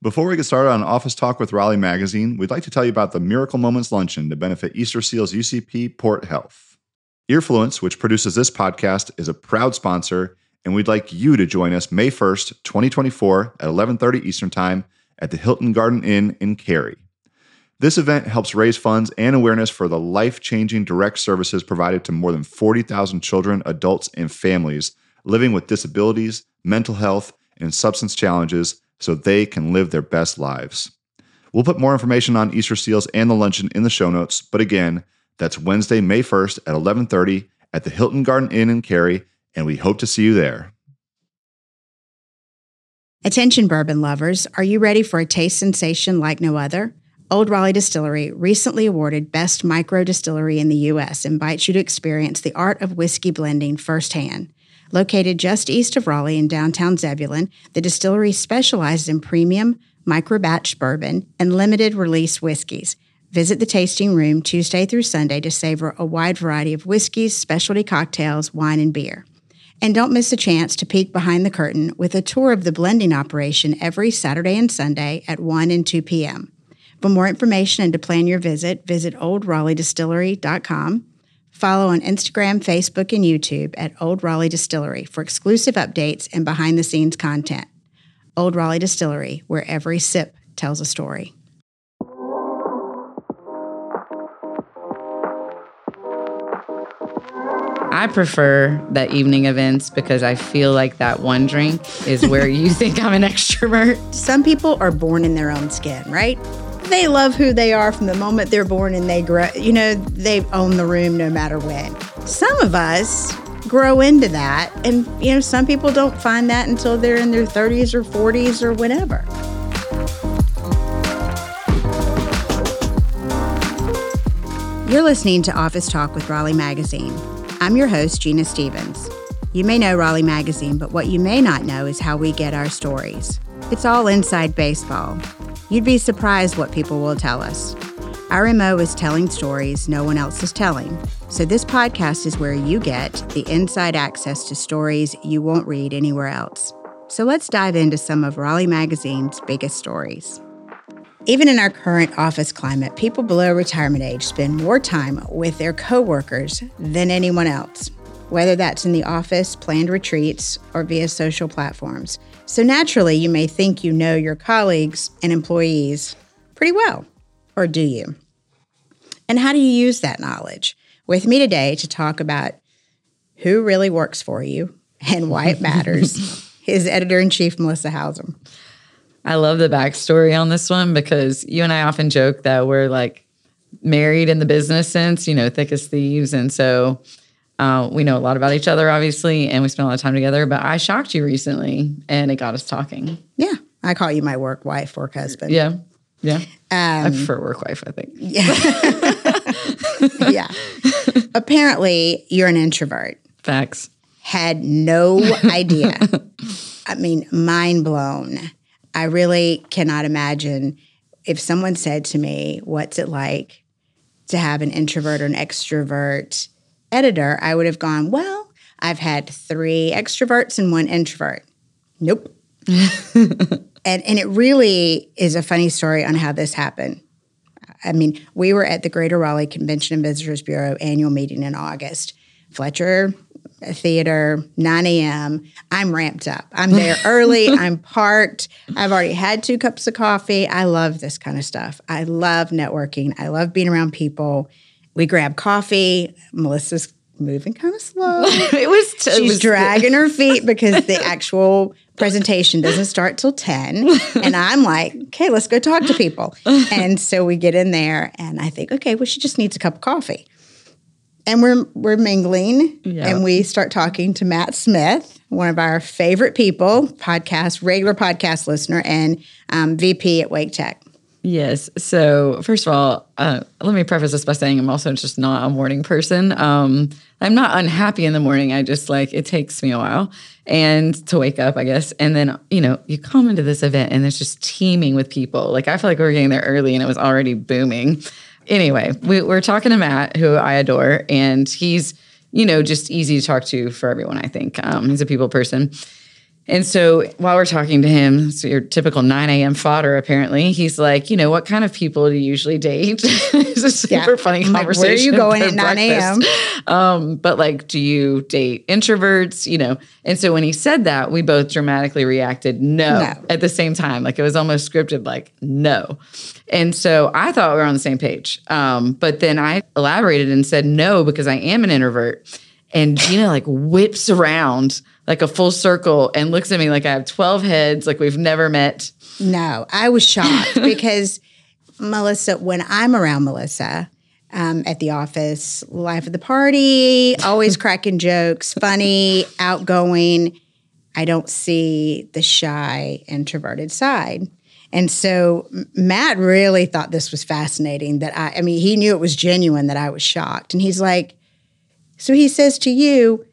Before we get started on Office Talk with Raleigh Magazine, we'd like to tell you about the Miracle Moments Luncheon to benefit Easter Seals UCP Port Health. Earfluence, which produces this podcast, is a proud sponsor, and we'd like you to join us May 1st, 2024 at 11:30 Eastern Time at the Hilton Garden Inn in Cary. This event helps raise funds and awareness for the life-changing direct services provided to more than 40,000 children, adults, and families living with disabilities, mental health, and substance challenges so they can live their best lives. We'll put more information on Easter Seals and the luncheon in the show notes, but again, that's Wednesday, May 1st at 11:30 at the Hilton Garden Inn in Cary, and we hope to see you there. Attention bourbon lovers, are you ready for a taste sensation like no other? Old Raleigh Distillery, recently awarded Best Micro Distillery in the U.S., invites you to experience the art of whiskey blending firsthand. Located just east of Raleigh in downtown Zebulon, the distillery specializes in premium, micro batch bourbon, and limited release whiskeys. Visit the tasting room Tuesday through Sunday to savor a wide variety of whiskeys, specialty cocktails, wine, and beer. And don't miss a chance to peek behind the curtain with a tour of the blending operation every Saturday and Sunday at 1 and 2 p.m. For more information and to plan your visit, visit oldraleighdistillery.com. Follow on Instagram, Facebook, and YouTube at Old Raleigh Distillery for exclusive updates and behind the scenes content. Old Raleigh Distillery, where every sip tells a story. I prefer the evening events because I feel like that one drink is where you think I'm an extrovert. Some people are born in their own skin, right? They love who they are from the moment they're born and they grow, you know, they own the room no matter when. Some of us grow into that, and, you know, some people don't find that until they're in their 30s or 40s or whatever. You're listening to Office Talk with Raleigh Magazine. I'm your host, Gina Stephens. You may know Raleigh Magazine, but what you may not know is how we get our stories. It's all inside baseball. You'd be surprised what people will tell us. Our MO is telling stories no one else is telling. So, this podcast is where you get the inside access to stories you won't read anywhere else. So, let's dive into some of Raleigh Magazine's biggest stories. Even in our current office climate, people below retirement age spend more time with their coworkers than anyone else, whether that's in the office, planned retreats, or via social platforms. So naturally, you may think you know your colleagues and employees pretty well, or do you? And how do you use that knowledge? With me today to talk about who really works for you and why it matters is editor in chief Melissa Howsam. I love the backstory on this one because you and I often joke that we're like married in the business sense, you know, thick as thieves. And so uh, we know a lot about each other, obviously, and we spend a lot of time together. But I shocked you recently and it got us talking. Yeah. I call you my work wife, work husband. Yeah. Yeah. Um, I prefer work wife, I think. Yeah. yeah. Apparently, you're an introvert. Facts. Had no idea. I mean, mind blown. I really cannot imagine if someone said to me, What's it like to have an introvert or an extrovert editor? I would have gone, Well, I've had three extroverts and one introvert. Nope. and, and it really is a funny story on how this happened. I mean, we were at the Greater Raleigh Convention and Visitors Bureau annual meeting in August. Fletcher Theater, 9 a.m. I'm ramped up. I'm there early. I'm parked. I've already had two cups of coffee. I love this kind of stuff. I love networking. I love being around people. We grab coffee. Melissa's moving kind of slow. it was, t- She's it was dragging her feet because the actual presentation doesn't start till 10. And I'm like, okay, let's go talk to people. And so we get in there and I think, okay, well, she just needs a cup of coffee and we're we're mingling and we start talking to Matt Smith, one of our favorite people, podcast regular podcast listener and um, VP at Wake Tech. Yes. So, first of all, uh, let me preface this by saying I'm also just not a morning person. Um, I'm not unhappy in the morning. I just like it takes me a while and to wake up, I guess. And then, you know, you come into this event and it's just teeming with people. Like, I feel like we were getting there early and it was already booming. Anyway, we, we're talking to Matt, who I adore, and he's, you know, just easy to talk to for everyone, I think. Um, he's a people person. And so while we're talking to him, so your typical 9 a.m. fodder, apparently, he's like, you know, what kind of people do you usually date? it's a super Yeah. funny like, conversation. where are you going at 9 a.m.? Um, but like, do you date introverts? You know, and so when he said that, we both dramatically reacted no, No. at the same time. Like it was almost scripted, like no. And so I thought we were on the same page. Um, but then I elaborated and said no because I am an introvert. And Gina like whips around like a full circle and looks at me like I have 12 heads, like we've never met. No, I was shocked because Melissa, when I'm around Melissa um, at the office, life of the party, always cracking jokes, funny, outgoing. I don't see the shy, introverted side. And so Matt really thought this was fascinating that I, I mean, he knew it was genuine that I was shocked. And he's like, so he says to you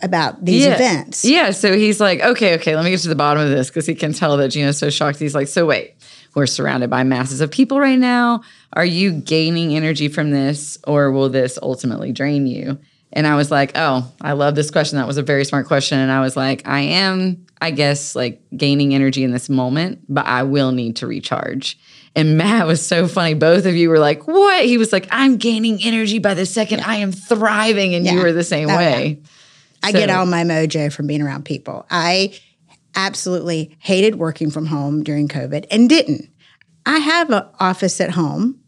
about these yeah. events. Yeah. So he's like, okay, okay, let me get to the bottom of this because he can tell that Gina's so shocked. He's like, so wait, we're surrounded by masses of people right now. Are you gaining energy from this or will this ultimately drain you? And I was like, oh, I love this question. That was a very smart question. And I was like, I am, I guess, like gaining energy in this moment, but I will need to recharge. And Matt was so funny. Both of you were like, what? He was like, I'm gaining energy by the second I am thriving. And you Yeah. were the same Oh, yeah. way. I get all my mojo from being around people. I absolutely hated working from home during COVID and didn't. I have an office at home,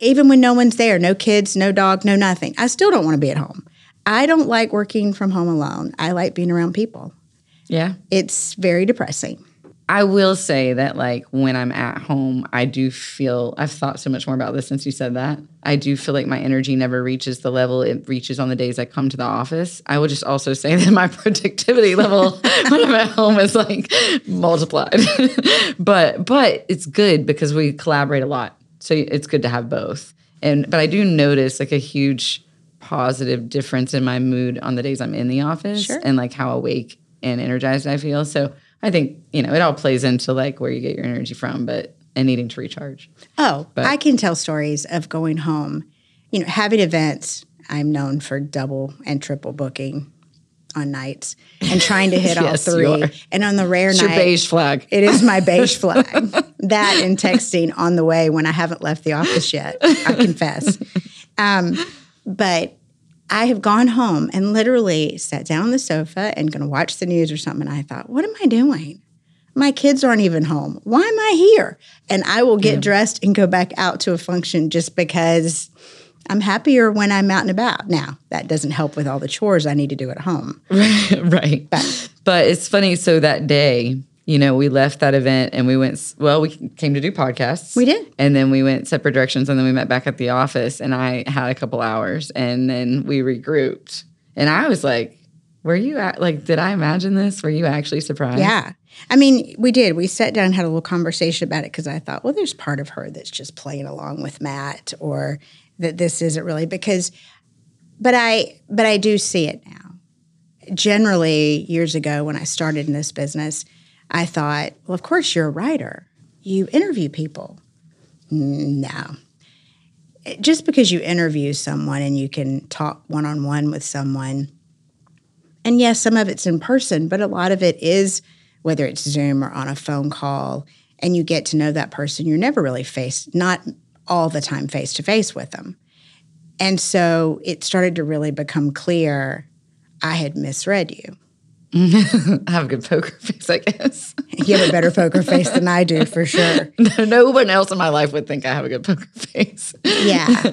even when no one's there, no kids, no dog, no nothing. I still don't want to be at home. I don't like working from home alone. I like being around people. Yeah. It's very depressing. I will say that, like, when I'm at home, I do feel I've thought so much more about this since you said that. I do feel like my energy never reaches the level it reaches on the days I come to the office. I will just also say that my productivity level when I'm at home is like multiplied. but but it's good because we collaborate a lot. So it's good to have both. And but I do notice like a huge positive difference in my mood on the days I'm in the office Sure. and like how awake and energized I feel. So I think, you know, it all plays into like where you get your energy from, but and needing to recharge. Oh, But- I can tell stories of going home, you know, having events. I'm known for double and triple booking on nights and trying to hit Yes, all three. And on the rare It's night, your beige flag. It is my beige flag. that and texting on the way when I haven't left the office yet. I confess. Um, but I have gone home and literally sat down on the sofa and going to watch the news or something. And I thought, what am I doing? My kids aren't even home. Why am I here? And I will get dressed and go back out to a function just because I'm happier when I'm out and about. Now, that doesn't help with all the chores I need to do at home. right. But, it's funny. So that day, you know, we left that event and we went, well, we came to do podcasts. We did. And then we went separate directions and then we met back at the office and I had a couple hours and then we regrouped. And I was like, were you at, like, did I imagine this? Were you actually surprised? Yeah. I mean, we did. We sat down and had a little conversation about it because I thought, well, there's part of her that's just playing along with Matt or that this isn't really because but I but I do see it now. Generally, years ago when I started in this business, I thought, well, of course you're a writer. You interview people. No. Just because you interview someone and you can talk one on one with someone and yes, some of it's in person, but a lot of it is whether it's Zoom or on a phone call, and you get to know that person. You're never really face, not all the time face to face with them. And so it started to really become clear I had misread you. I mm-hmm. have a good poker face, I guess. You have a better poker face than I do, for sure. no one else in my life would think I have a good poker face. yeah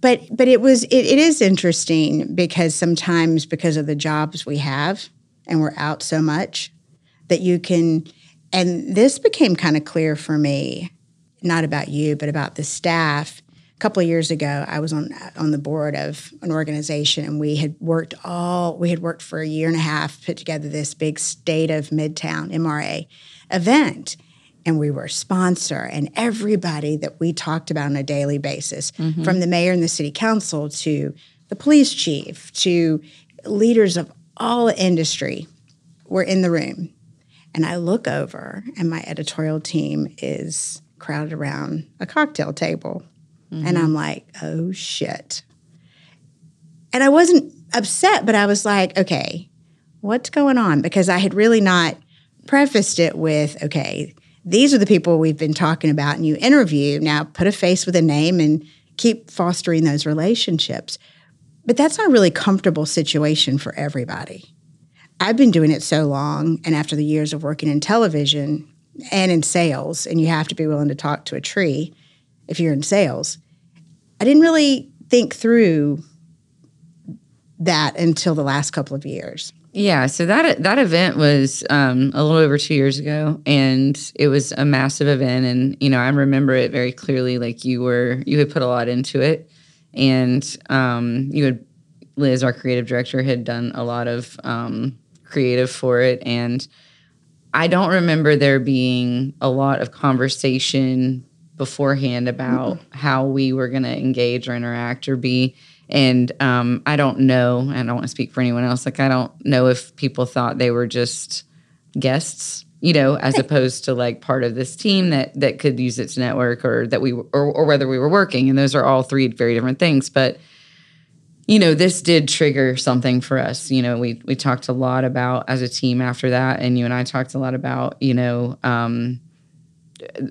but but it was it, it is interesting because sometimes because of the jobs we have and we're out so much that you can and this became kind of clear for me not about you but about the staff a couple of years ago i was on on the board of an organization and we had worked all we had worked for a year and a half put together this big state of midtown mra event and we were a sponsor and everybody that we talked about on a daily basis mm-hmm. from the mayor and the city council to the police chief to leaders of all industry were in the room. And i look over and my editorial team is crowded around a cocktail table and i'm mm-hmm. like oh shit and i wasn't upset but i was like okay What's going on? Because I had really not prefaced it with, okay, these are the people we've been talking about, and you interview. Now put a face with a name and keep fostering those relationships. But that's not a really comfortable situation for everybody. I've been doing it so long, and after the years of working in television and in sales, and you have to be willing to talk to a tree if you're in sales, I didn't really think through that until the last couple of years. Yeah, so that that event was um, a little over two years ago, and it was a massive event. And you know, I remember it very clearly. Like you were, you had put a lot into it, and um, you had Liz, our creative director, had done a lot of um, creative for it, and I don't remember there being a lot of conversation beforehand about mm-hmm. how we were going to engage or interact or be and um, I don't know, I don't want to speak for anyone else. Like, I don't know if people thought they were just guests, you know, as opposed to like part of this team that that could use its network, or that we, or, or whether we were working. And those are all three very different things. But you know, this did trigger something for us. You know, we we talked a lot about as a team after that, and you and I talked a lot about, you know, um,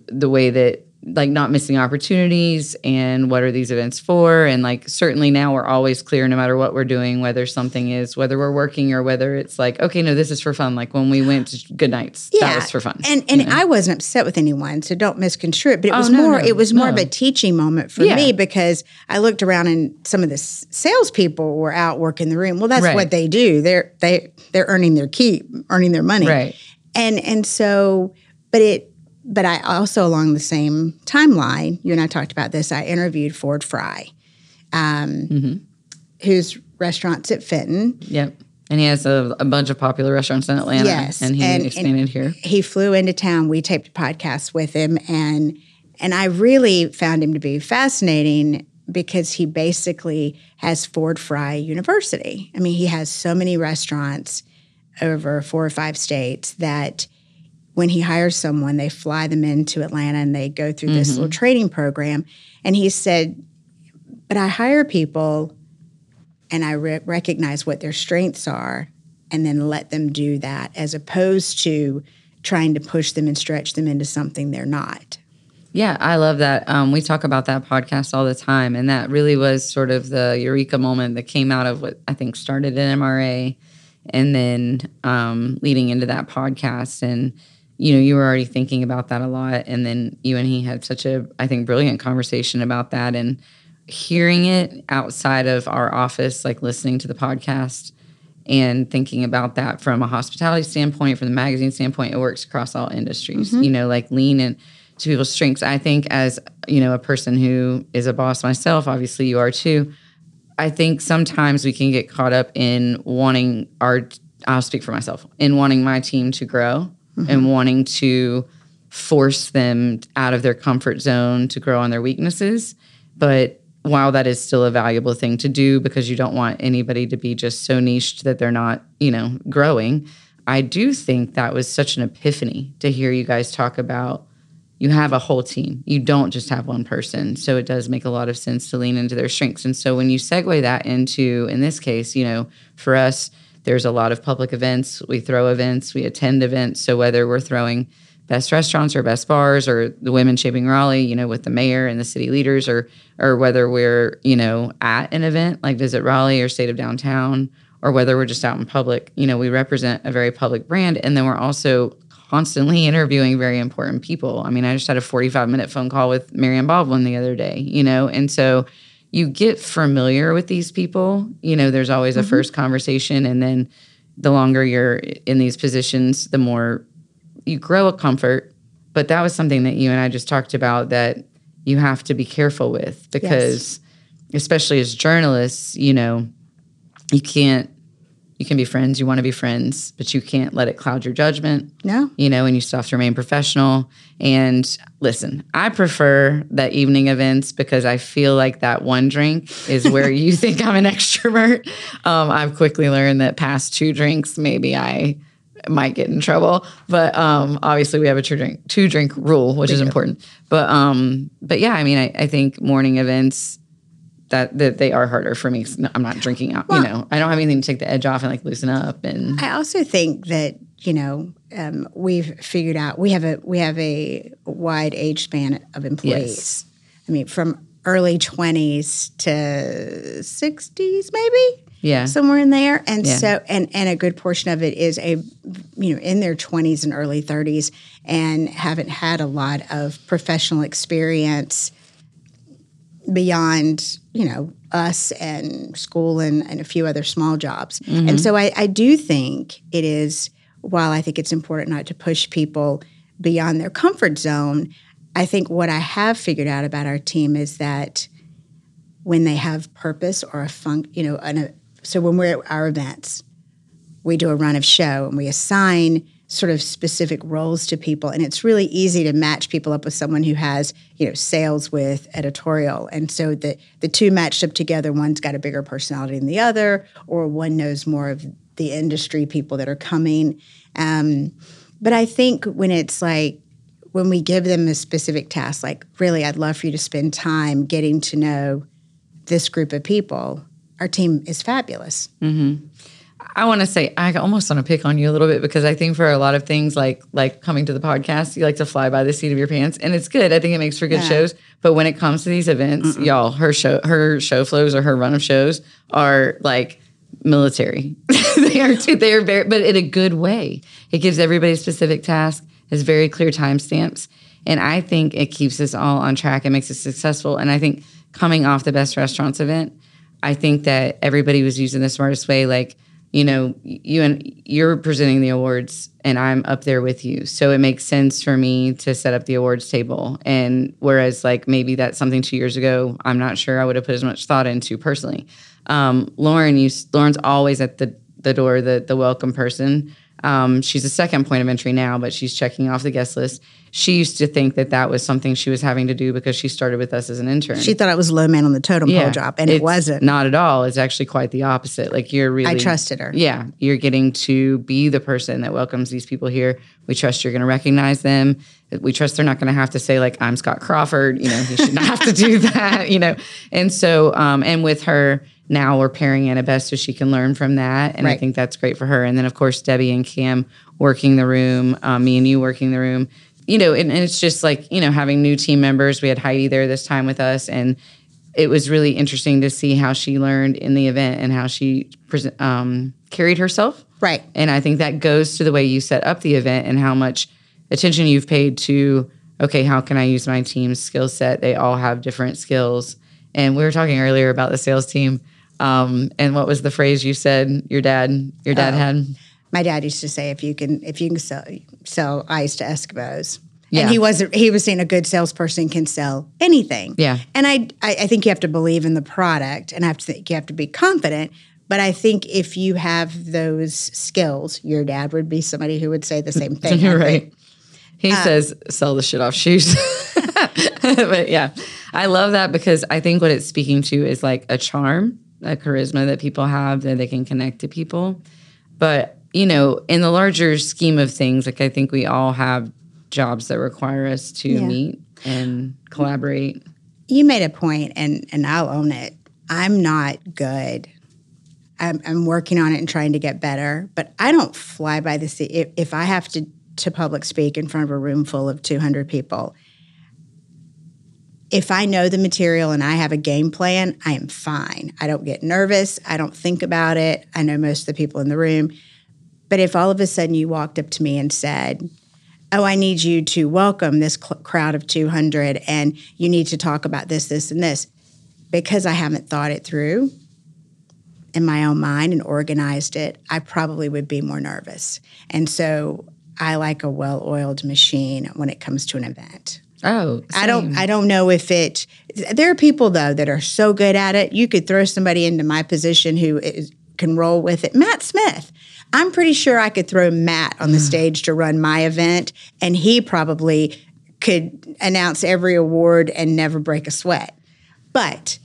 the way that like not missing opportunities and what are these events for and like certainly now we're always clear no matter what we're doing whether something is whether we're working or whether it's like okay no this is for fun like when we went to good nights yeah. that was for fun and and i wasn't upset with anyone so don't misconstrue it but it oh, was no, more no, it was more no. of a teaching moment for yeah. me because i looked around and some of the salespeople were out working the room well that's right. what they do they're they they're earning their keep earning their money right and and so but it but I also, along the same timeline, you and I talked about this. I interviewed Ford Fry, um, mm-hmm. whose restaurants at Fenton. Yep. And he has a, a, bunch of popular restaurants in Atlanta. Yes. And he and, expanded and here. He flew into town. We taped a podcast with him. And, and I really found him to be fascinating because he basically has Ford Fry University. I mean, he has so many restaurants over four or five states that – when he hires someone, they fly them into Atlanta and they go through this mm-hmm. little training program. And he said, But I hire people and I re- recognize what their strengths are and then let them do that as opposed to trying to push them and stretch them into something they're not. Yeah, I love that. Um, we talk about that podcast all the time. And that really was sort of the eureka moment that came out of what I think started at MRA and then um, leading into that podcast. And you know, you were already thinking about that a lot. And then you and he had such a, I think, brilliant conversation about that. And hearing it outside of our office, like listening to the podcast and thinking about that from a hospitality standpoint, from the magazine standpoint, it works across all industries, mm-hmm. you know, like lean in to people's strengths. I think as, you know, a person who is a boss myself, obviously you are too. I think sometimes we can get caught up in wanting our, I'll speak for myself, in wanting my team to grow mm-hmm. and wanting to force them out of their comfort zone to grow on their weaknesses. But while that is still a valuable thing to do because you don't want anybody to be just so niched that they're not, you know, growing, I do think that was such an epiphany to hear you guys talk about you have a whole team. You don't just have one person. So it does make a lot of sense to lean into their strengths. And so when you segue that into, in this case, you know, for us, there's a lot of public events. We throw events, we attend events. So whether we're throwing best restaurants or best bars or the women shaping Raleigh, you know, with the mayor and the city leaders, or or whether we're you know at an event like Visit Raleigh or State of Downtown, or whether we're just out in public, you know, we represent a very public brand, and then we're also constantly interviewing very important people. I mean, I just had a 45 minute phone call with Mary-Ann Baldwin the other day, you know, and so you get familiar with these people. You know, there's always a mm-hmm. first conversation, and then the longer you're in these positions, the more you grow a comfort. But that was something that you and I just talked about that you have to be careful with because, yes. especially as journalists, you know, you can't you can be friends, you want to be friends, but you can't let it cloud your judgment. No. You know, and you still have to remain professional. And listen, I prefer that evening events because I feel like that one drink is where you think I'm an extrovert. Um, I've quickly learned that past two drinks, maybe I might get in trouble. But um, obviously, we have a two drink two drink rule, which is important. But um, but yeah, I mean, I, I think morning events that that they are harder for me. I'm not drinking out. you know, I don't have anything to take the edge off and like loosen up. And I also think that you know um, we've figured out we have a we have a wide age span of employees. Yes. I mean, from early twenties to sixties, maybe yeah, somewhere in there. And Yeah. so, and and a good portion of it is a you know in their twenties and early thirties and haven't had a lot of professional experience beyond you know us and school and, and a few other small jobs. And mm-hmm. so I, I do think it is while i think it's important not to push people beyond their comfort zone i think what i have figured out about our team is that when they have purpose or a fun you know an, a, so when we're at our events we do a run of show and we assign sort of specific roles to people. And it's really easy to match people up with someone who has you know sales with editorial. And so the the two matched up together. One's got a bigger personality than the other or one knows more of the industry people that are coming. Um, but i think when it's like when we give them a specific task like really i'd love for you to spend time getting to know this group of people. Our team is fabulous I want to say I almost want to pick on you a little bit because I think for a lot of things like like coming to the podcast, you like to fly by the seat of your pants, and it's good. I think it makes for good Yeah. shows. But when it comes to these events, y'all, her show, her show flows or her run of shows are like military. they are too. They are very, but in a good way. It gives everybody a specific task. Has very clear timestamps, and I think it keeps us all on track. It makes us successful, and I think coming off the best restaurants event, I think that everybody was using the smartest way. Like, you know, you and you're presenting the awards and I'm up there with you. So it makes sense for me to set up the awards table. And whereas like maybe that's something two years ago, I'm not sure I would have put as much thought into personally. Um, Lauren, you Lauren's always at the the door, the the welcome person. Um, she's a second point of entry now, but she's checking off the guest list. She used to think that that was something she was having to do because she started with us as an intern. she thought it was low man on the totem pole job and it wasn't Not at all. It's actually quite the opposite. Like you're really I trusted her. Yeah. You're getting to be the person that welcomes these people here. We trust you're gonna recognize them. We trust they're not gonna have to say, like, I'm Scott Crawford, you know, you should not have to do that, you know. And so um, and with her now we're pairing Annabeth so she can learn from that. And I think that's great for her. And then of course Debbie and Cam working the room, um, me and you working the room. You know, and, and it's just like, you know, having new team members. We had Heidi there this time with us and it was really interesting to see how she learned in the event and how she um, carried herself. Right. And I think that goes to the way you set up the event and how much attention you've paid to, okay, how can I use my team's skill set? They all have different skills. And we were talking earlier about the sales team. Um, and what was the phrase you said your dad your dad Oh. had? My dad used to say, if you can, if you can sell, sell ice to Eskimos. Yeah. And he was he was saying a good salesperson can sell anything. Yeah. And I, I I think you have to believe in the product, and I have to think you have to be confident. But I think if you have those skills, your dad would be somebody who would say the same thing. You're right. He says, sell the shit off shoes. but yeah, I love that because I think what it's speaking to is like a charm, a charisma that people have that they can connect to people. But, you know, in the larger scheme of things, like I think we all have jobs that require us to Yeah. meet and collaborate. you made a point and and I'll own it. I'm not good. I'm, I'm working on it and trying to get better, but I don't fly by the seat. If, if I have to to public speak in front of a room full of 200 people, if I know the material and I have a game plan, I am fine. I don't get nervous. I don't think about it. I know most of the people in the room. But if all of a sudden you walked up to me and said, oh, I need you to welcome this cl- crowd of 200 and you need to talk about this, this, and this, because I haven't thought it through in my own mind and organized it, I probably would be more nervous. And so I like a well oiled machine when it comes to an event. Oh, I don't. I don't know if it there are people though that are so good at it. You could throw somebody into my position who is, can roll with it. Matt Smith. I'm pretty sure I could throw Matt on the mm. stage to run my event and he probably could announce every award and never break a sweat. But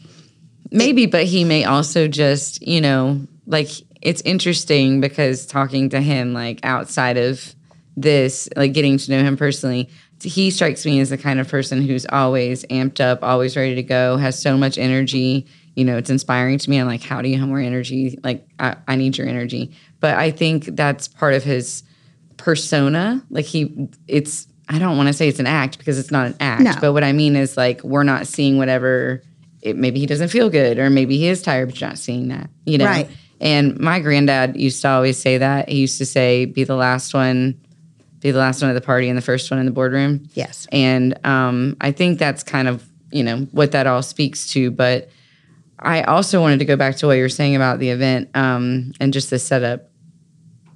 Maybe, but he may also just, you know, like it's interesting because talking to him, like outside of this, like getting to know him personally, he strikes me as the kind of person who's always amped up, always ready to go, has so much energy. you know, it's inspiring to me. I'm like, how do you have more energy? Like, I, I need your energy. But I think that's part of his persona. Like, he, it's, I don't want to say it's an act because it's not an act. No. But what I mean is, like, we're not seeing whatever, it, maybe he doesn't feel good or maybe he is tired, but you're not seeing that, you know? Right. And my granddad used to always say that. He used to say, be the last one, be the last one at the party and the first one in the boardroom. Yes. And um, I think that's kind of, you know, what that all speaks to. But I also wanted to go back to what you were saying about the event um, and just the setup.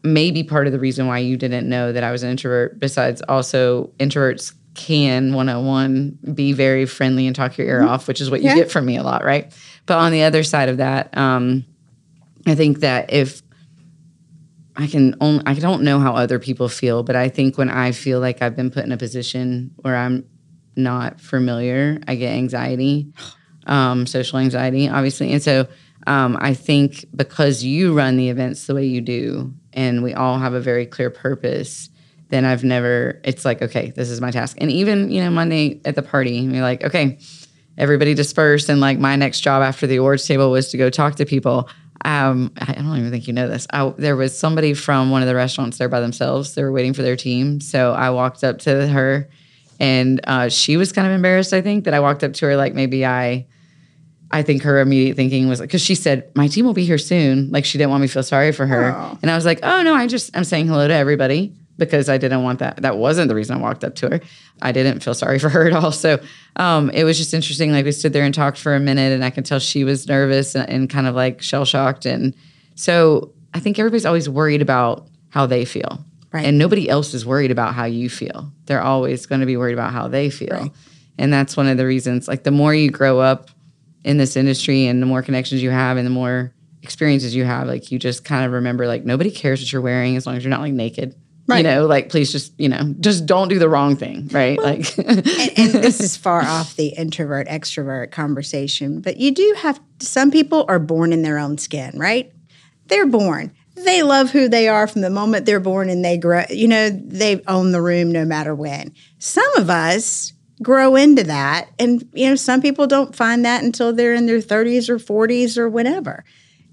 Maybe part of the reason why you didn't know that I was an introvert, besides also introverts can 101 be very friendly and talk your ear off, which is what you Yeah. get from me a lot, right? But on the other side of that, um, I think that if I can only, I don't know how other people feel, but I think when I feel like I've been put in a position where I'm not familiar, I get anxiety, um, social anxiety, obviously. And so um, I think because you run the events the way you do, and we all have a very clear purpose, then I've never, it's like, okay, this is my task. And even, you know, Monday at the party, you're like, okay, everybody dispersed. And like my next job after the awards table was to go talk to people. Um, I don't even think you know this. I, there was somebody from one of the restaurants there by themselves. They were waiting for their team. So I walked up to her and uh, she was kind of embarrassed, I think, that I walked up to her like maybe I. I think her immediate thinking was because she said, My team will be here soon. Like she didn't want me to feel sorry for her. And I was like, Oh no, I just I'm saying hello to everybody because I didn't want that. That wasn't the reason I walked up to her. I didn't feel sorry for her at all. So um, it was just interesting. Like we stood there and talked for a minute, and I could tell she was nervous and, and kind of like shell shocked. And so I think everybody's always worried about how they feel. Right. And nobody else is worried about how you feel. They're always going to be worried about how they feel. And that's one of the reasons, like, the more you grow up in this industry and the more connections you have and the more experiences you have, like, you just kind of remember, like, nobody cares what you're wearing as long as you're not like naked. You know, like, please just, you know, just don't do the wrong thing. Right. like, and, and this is far off the introvert extrovert conversation, but you do have some people are born in their own skin, right? They're born. They love who they are from the moment they're born and they grow, you know, they own the room no matter when. Some of us grow into that and you know some people don't find that until they're in their 30s or 40s or whatever.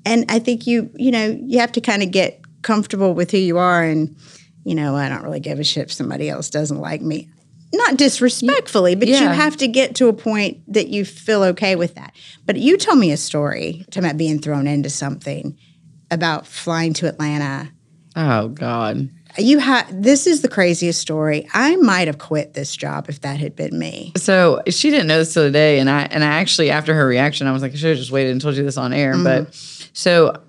And I think you, you know, you have to kind of get comfortable with who you are and you know, I don't really give a shit if somebody else doesn't like me. Not disrespectfully, but you have to get to a point that you feel okay with that. But you told me a story about being thrown into something about flying to Atlanta. oh, God. You had this is the craziest story. I might have quit this job if that had been me. So she didn't know this till the day, and I and I actually after her reaction, I was like, I should have just waited and told you this on air. But so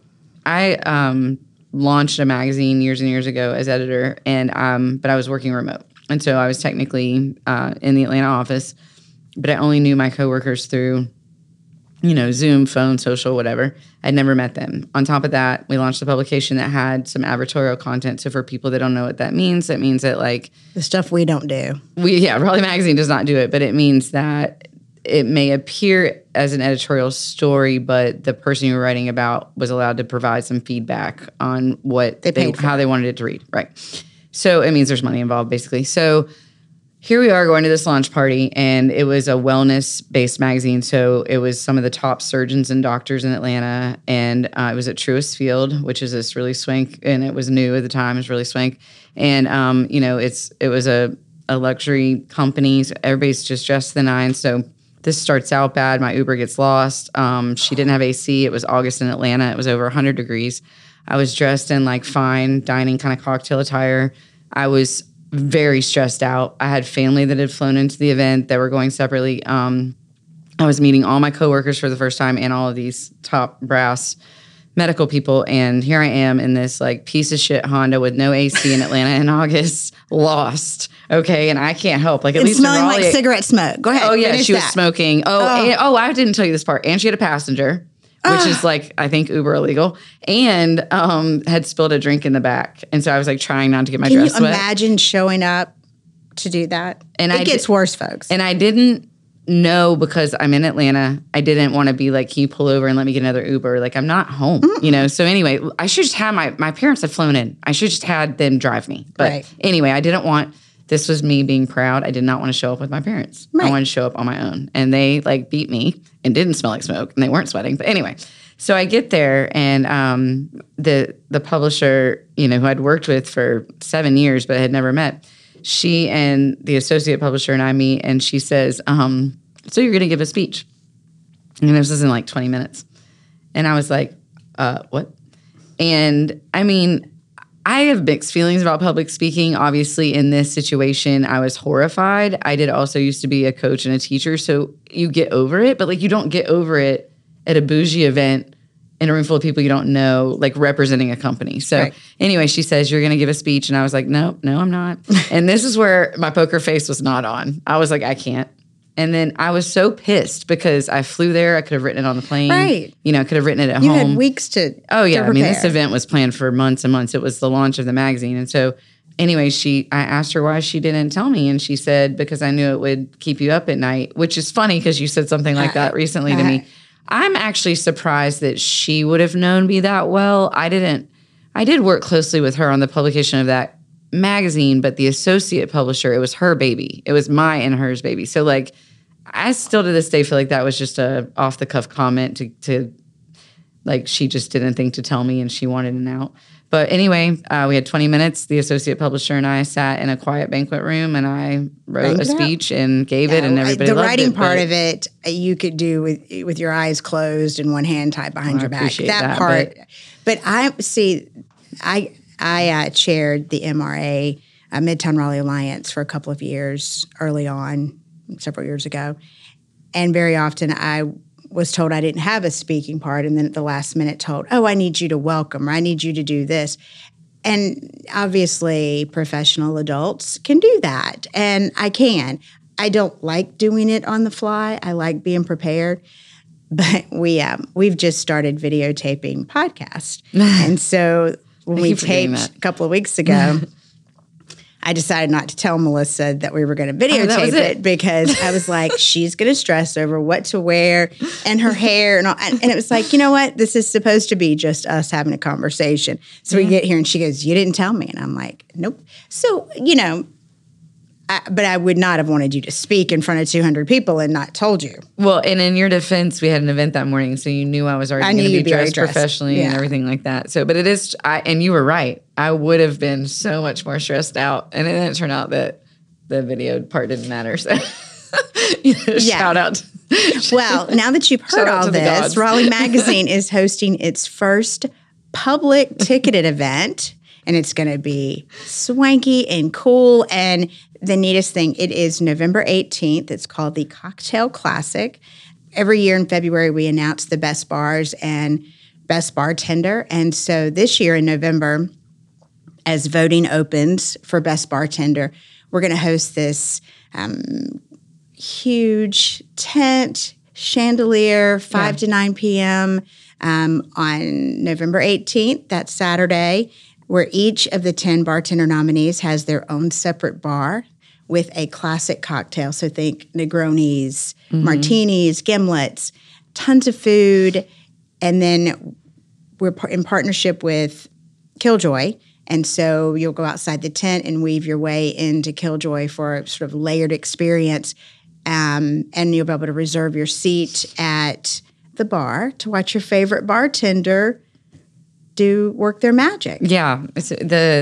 I um, launched a magazine years and years ago as editor, and um, but I was working remote, and so I was technically uh, in the Atlanta office, but I only knew my coworkers through you know, Zoom, phone, social, whatever. I'd never met them. On top of that, we launched a publication that had some advertorial content. So for people that don't know what that means, that means that like The stuff we don't do. we yeah raleigh magazine does not do it but it means that it may appear as an editorial story but the person you were writing about was allowed to provide some feedback on what They they, how they wanted it to read right. So it means there's money involved basically. So here we are going to this launch party and it was a wellness based magazine. So it was some of the top surgeons and doctors in atlanta and uh, it was at truist field which is this really swank and it was new at the time it was really swank. And um, you know it's it was a, a luxury company so everybody's just dressed to the nines so this starts out bad my uber gets lost um, she didn't have ac it was august in atlanta it was over 100 degrees i was dressed in like fine dining kind of cocktail attire i was very stressed out. I had family that had flown into the event that were going separately. Um, I was meeting all my coworkers for the first time and all of these top brass medical people. And here I am in this like piece of shit Honda with no AC in Atlanta in August, lost. Okay. And I can't help. Like at And least in smelling like cigarette smoke. Go ahead. Oh yeah, she was that. smoking. Oh, Oh. And, oh, I didn't tell you this part. And she had a passenger, which is like I think Uber illegal, and um, had spilled a drink in the back. And so I was like trying not to get my Can you dress wet. imagine showing up to do that? And it I gets worse, folks. And I didn't know because I'm in Atlanta. I didn't want to be like, can you pull over and let me get another Uber? Like I'm not home, you know. So anyway, I should just have my my parents had flown in. I should just had them drive me. But Right. anyway, I didn't want this was me being proud. I did not want to show up with my parents. I wanted to show up on my own. And they like beat me and didn't smell like smoke and they weren't sweating. But anyway, so I get there and um, the the publisher, you know, who I'd worked with for seven years but I had never met, she and the associate publisher and I meet and she says, um, so you're gonna give a speech. And this is in like 20 minutes. And I was like, uh, what? And I mean, I have mixed feelings about public speaking. Obviously, in this situation, I was horrified. I did also used to be a coach and a teacher. So you get over it, but like you don't get over it at a bougie event in a room full of people you don't know, like representing a company. So Right. anyway, she says, You're going to give a speech. And I was like, No, no, I'm not. and this is where my poker face was not on. I was like, I can't. And then I was so pissed because I flew there. I could have written it on the plane. Right. You know, I could have written it at You home. had weeks to. Oh yeah, to I mean this event was planned for months and months. It was the launch of the magazine, and so anyway, she I asked her why she didn't tell me, and she said because I knew it would keep you up at night, which is funny because you said something like that recently to me. I'm actually surprised that she would have known me that well. I didn't. I did work closely with her on the publication of that magazine, but the associate publisher, it was her baby. It was my and hers baby. So like. I still to this day feel like that was just a off the cuff comment to to like she just didn't think to tell me and she wanted an out. But anyway, uh, we had 20 minutes. The associate publisher and I sat in a quiet banquet room and I wrote Banged a speech and gave it, and everybody the writing it. part of it uh, you could do with with your eyes closed and one hand tied behind your back. That, that, part, but, I see. I I uh, chaired the MRA uh, Midtown Raleigh Alliance for a couple of years early on, several years ago, and very often I was told I didn't have a speaking part, and then at the last minute told, "Oh, I need you to welcome, or I need you to do this." And obviously, professional adults can do that, and I can. I don't like doing it on the fly. I like being prepared. But we um, we've just started videotaping podcast, and so when we you for doing taped a couple of weeks ago, I decided not to tell Melissa that we were going to Oh, videotape was it. it. because I was like, she's going to stress over what to wear and her hair and all. And, and it was like, you know what? This is supposed to be just us having a conversation. So we get here and she goes, you didn't tell me, and I'm like, nope. So you know. I, but I would not have wanted you to speak in front of 200 people and not told you. Well, and in your defense, we had an event that morning, so you knew I was already going to be be dressed dressed. professionally and everything like that. So, but it is, I, and you were right. I would have been so much more stressed out, and then it turned out that the video part didn't matter. So, you know, shout out. Well, now that you've heard all this. Raleigh Magazine is hosting its first public ticketed event, and it's going to be swanky and cool. And the neatest thing, it is November 18th. It's called the Cocktail Classic. Every year in February, we announce the best bars and best bartender. And so this year in November, as voting opens for best bartender, we're going to host this um, huge tent chandelier 5 to 9 p.m um, on november 18th that's saturday where each of the 10 bartender nominees has their own separate bar with a classic cocktail so think negronis martinis gimlets tons of food and then we're in partnership with Killjoy. And so you'll go outside the tent and weave your way into Killjoy for a sort of layered experience. Um, and you'll be able to reserve your seat at the bar to watch your favorite bartender do work their magic. Yeah, it's the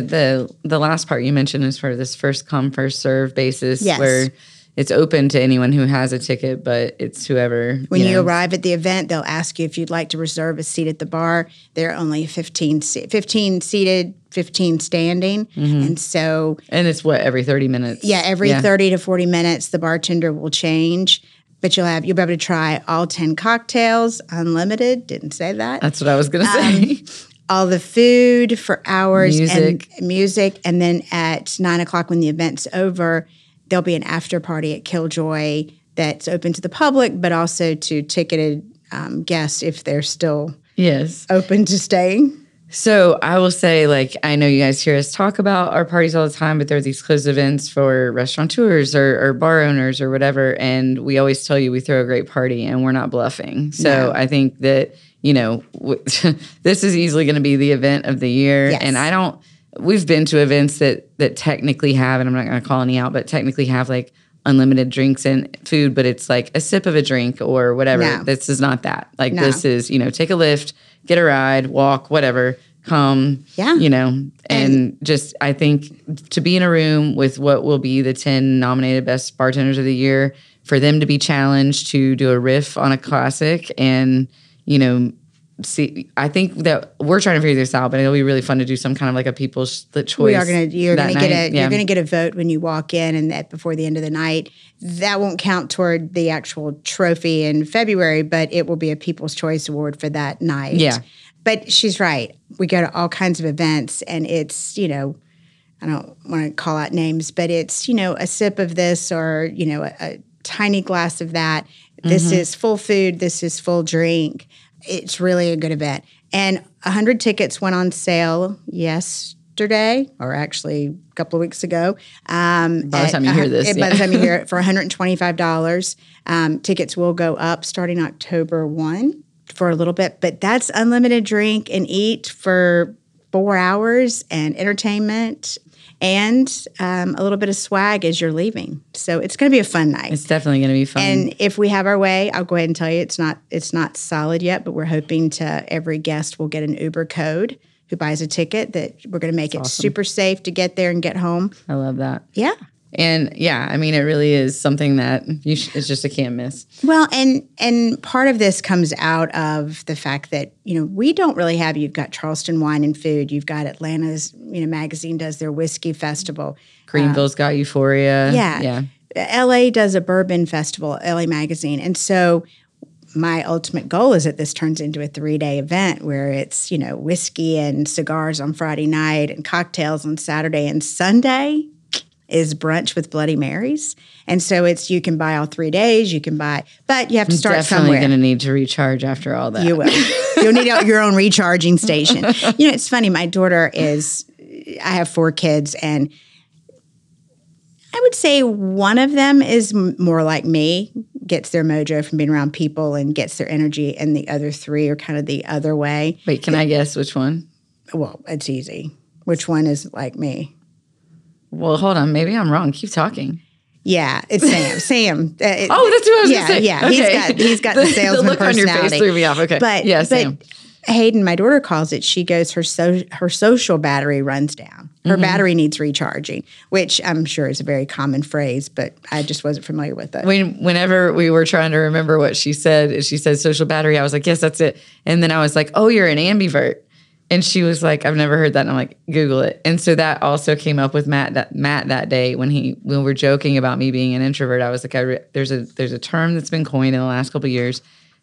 the the last part you mentioned is for this first come first serve basis Yes. where it's open to anyone who has a ticket, but it's whoever When you, know. arrive at the event, they'll ask you if you'd like to reserve a seat at the bar. There are only 15, 15 seated, 15 standing. And so and it's what every thirty minutes. Yeah, every 30 to 40 minutes, the bartender will change, but you'll have you'll be able to try all 10 cocktails, unlimited. Didn't say that. That's what I was gonna Um, say. all the food for hours Music. and music. And then at nine o'clock when the event's over, there'll be an after party at Killjoy that's open to the public, but also to ticketed um, guests if they're still yes. open to staying. So I will say, like, I know you guys hear us talk about our parties all the time, but there are these closed events for restaurateurs or, or bar owners or whatever. And we always tell you we throw a great party and we're not bluffing. So No. I think that, you know, w- this is easily going to be the event of the year. Yes. And I don't, we've been to events that that technically have, and I'm not going to call any out, but technically have like unlimited drinks and food, but it's like a sip of a drink or whatever. No. This is not that. Like No. this is, you know, take a lift, get a ride, walk, whatever, come, Yeah. you know, and, just I think to be in a room with what will be the 10 nominated best bartenders of the year, for them to be challenged to do a riff on a classic and, you know, see I think that we're trying to figure this out, but it'll be really fun to do some kind of like a people's split choice. We are gonna you're gonna get a night. you're gonna get a vote when you walk in and that before the end of the night. That won't count toward the actual trophy in February, but it will be a People's Choice Award for that night. Yeah. But she's right. We go to all kinds of events and it's, you know, I don't want to call out names, but it's, you know, a sip of this or, you know, a, a tiny glass of that. This Mm-hmm. is full food, this is full drink. It's really a good event. And 100 tickets went on sale yesterday, or actually a couple of weeks ago. Um, By the time you hear this, By yeah. the time you hear it, for $125. Um, tickets will go up starting October 1 for a little bit, but that's unlimited drink and eat for four hours and entertainment and um, a little bit of swag as you're leaving. So it's going to be a fun night. It's definitely going to be fun. And if we have our way, I'll go ahead and tell you it's not it's not solid yet, but we're hoping to every guest will get an Uber code who buys a ticket that we're going to make it super safe to get there and get home. I love that. Yeah. And yeah, I mean, it really is something that you sh- it's just a can't miss. Well, and and part of this comes out of the fact that you know we don't really have. You've got Charleston Wine and Food. You've got Atlanta's you know magazine does their whiskey festival. Greenville's um, got Euphoria. Yeah. Yeah. LA does a bourbon festival, LA Magazine. And so my ultimate goal is that this turns into a three day event where it's, you know, whiskey and cigars on Friday night and cocktails on Saturday and Sunday is brunch with Bloody Marys. And so it's you can buy all three days, you can buy, but you have to start Definitely somewhere. going to need to recharge after all that. You will. You'll need your own recharging station. You know, it's funny. My daughter is, I have four kids, and I would say one of them is m- more like me, gets their mojo from being around people and gets their energy, and the other three are kind of the other way. Wait, can I guess which one? Well, it's easy. Which one is like me? Well, hold on. Maybe I'm wrong. Keep talking. Yeah, it's Sam. Sam. Uh, it- Oh, that's what I was yeah, going to say. yeah. He's Okay. got he's got the salesman look on your personality. face threw me off. Okay. But yeah, but Sam. Hayden, my daughter calls it. She goes her so her social battery runs down. Her Mm-hmm. battery needs recharging, which I'm sure is a very common phrase, but I just wasn't familiar with it. when whenever we were trying to remember what she said, she said social battery. I was like, yes, that's it. And then I was like, oh, you're an ambivert. And she was like, I've never heard that. And I'm like, Google it. And so that also came up with Matt that Matt that day when he when we were joking about me being an introvert. I was like, I re- there's a there's a term that's been coined in the last couple of years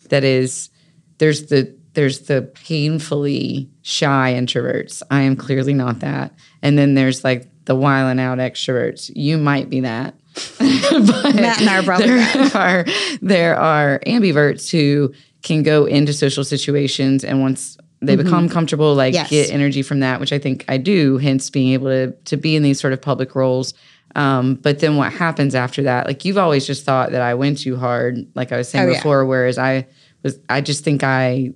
that is there's the there's the painfully shy introverts. I am clearly not that. And then there's like the wiling out extroverts. You might be that. but Matt and I are probably there are there are ambiverts who can go into social situations and once they become comfortable, like Yes. get energy from that, which I think I do, hence being able to to be in these sort of public roles. Um, but then what happens after that? Like you've always just thought that I went too hard, like I was saying Oh, yeah. before, whereas I was I just think I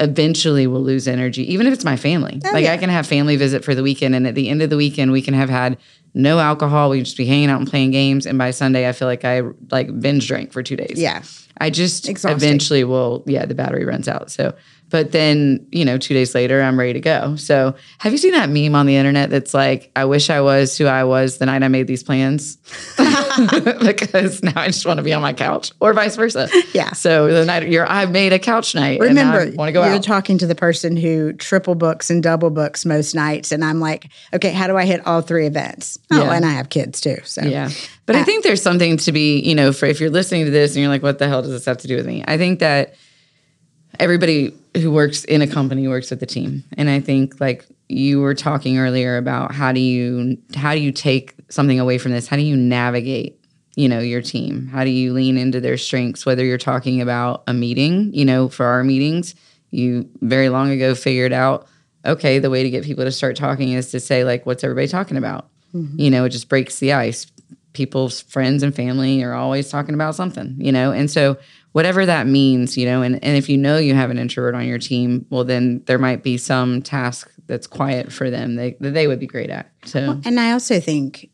eventually will lose energy, even if it's my family. like Oh, yeah. I can have family visit for the weekend, and at the end of the weekend, we can have had no alcohol. We can just be hanging out and playing games, and by Sunday, I feel like I like binge drank for two days. Yeah. I just Exhausting. eventually will. Yeah, the battery runs out. So, but then you know, two days later, I'm ready to go. So, have you seen that meme on the internet that's like, "I wish I was who I was the night I made these plans," because now I just want to be on my couch, or vice versa. Yeah. So the night you're, I've made a couch night. Remember, and I want to go you're out. talking to the person who triple books and double books most nights, and I'm like, okay, how do I hit all three events? Oh, Yeah. and I have kids too, so Yeah. But I think there's something to be, you know, for if you're listening to this and you're like, what the hell does this have to do with me? I think that everybody who works in a company works with the team. And I think like you were talking earlier about how do you how do you take something away from this? How do you navigate, you know, your team? How do you lean into their strengths whether you're talking about a meeting, you know, for our meetings, you very long ago figured out okay, the way to get people to start talking is to say like what's everybody talking about? Mm-hmm. You know, it just breaks the ice people's friends and family are always talking about something, you know? And so whatever that means, you know, and, and if you know you have an introvert on your team, well, then there might be some task that's quiet for them they, that they would be great at. So, And I also think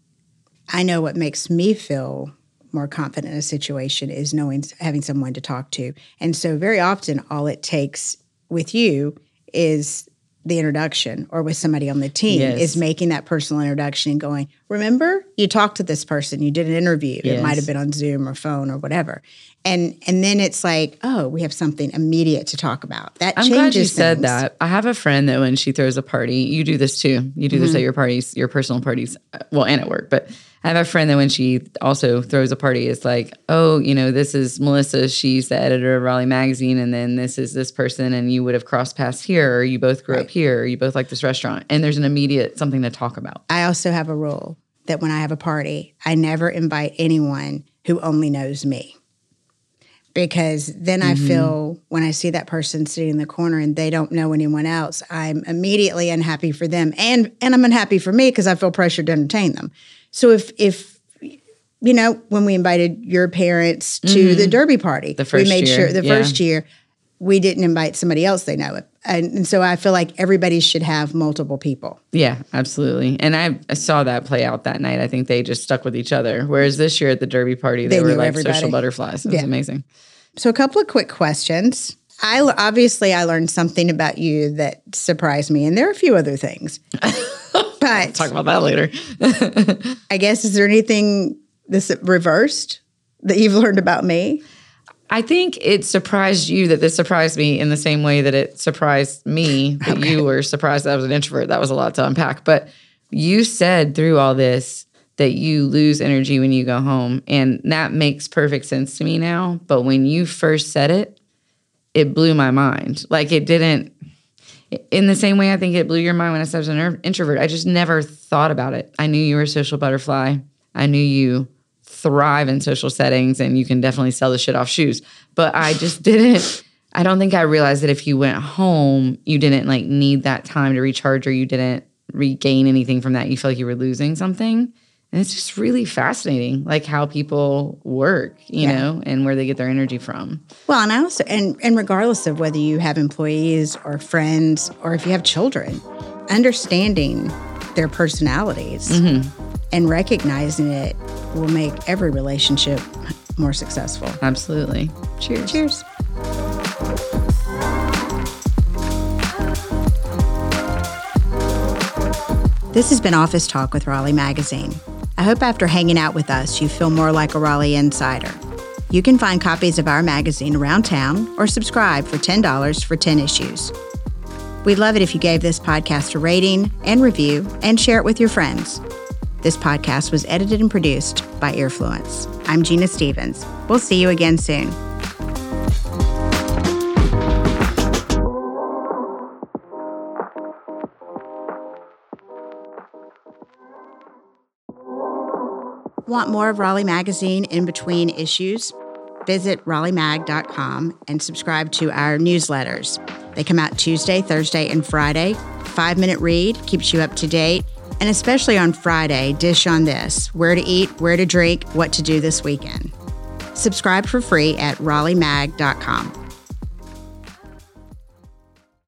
I know what makes me feel more confident in a situation is knowing having someone to talk to. And so very often all it takes with you is the introduction or with somebody on the team Yes. is making that personal introduction and going, remember you talked to this person, you did an interview. It might have been on Zoom or phone or whatever. And and then it's like, oh, we have something immediate to talk about. That I'm changes glad you said that. I have a friend that when she throws a party, you do this too. You do Mm-hmm. this at your parties, your personal parties, uh, well, and at work. But I have a friend that when she also throws a party, it's like, oh, you know, this is Melissa. She's the editor of Raleigh Magazine, and then this is this person, and you would have crossed paths here, or you both grew up here, or you both like this restaurant, and there's an immediate something to talk about. I also have a rule that when I have a party, I never invite anyone who only knows me. Because then I mm-hmm. feel when I see that person sitting in the corner and they don't know anyone else, I'm immediately unhappy for them and and I'm unhappy for me because I feel pressured to entertain them. So if if you know, when we invited your parents to mm-hmm. the derby party, The first we made year, sure the yeah. first year we didn't invite somebody else they know it. And, and so I feel like everybody should have multiple people. Yeah, absolutely. And I, I saw that play out that night. I think they just stuck with each other. Whereas this year at the Derby party, they, They were like everybody. social butterflies. It was Yeah. amazing. So, a couple of quick questions. I obviously I learned something about you that surprised me, and there are a few other things. Talk about that later. I guess is there anything this reversed that you've learned about me? I think it surprised you that this surprised me in the same way that it surprised me that you were surprised that I was an introvert. That was a lot to unpack. But you said through all this that you lose energy when you go home. And that makes perfect sense to me now. But when you first said it, it blew my mind. Like it didn't, in the same way I think it blew your mind when I said I was an er- introvert. I just never thought about it. I knew you were a social butterfly. I knew you thrive in social settings and you can definitely sell the shit off shoes. But I just didn't I don't think I realized that if you went home, you didn't like need that time to recharge or you didn't regain anything from that. You feel like you were losing something. And it's just really fascinating, like how people work, you know, and where they get their energy from. Well, and I also and and regardless of whether you have employees or friends or if you have children, understanding their personalities mm-hmm. and recognizing it will make every relationship more successful. Absolutely. Cheers. Cheers. This has been Office Talk with Raleigh Magazine. I hope after hanging out with us, you feel more like a Raleigh insider. You can find copies of our magazine around town or subscribe for $10 for 10 issues. We'd love it if you gave this podcast a rating and review and share it with your friends. This podcast was edited and produced by Earfluence. I'm Gina Stephens. We'll see you again soon. Want more of Raleigh Magazine in between issues? Visit raleighmag.com and subscribe to our newsletters. They come out Tuesday, Thursday, and Friday. Five minute read keeps you up to date. And especially on Friday, dish on this where to eat, where to drink, what to do this weekend. Subscribe for free at raleighmag.com.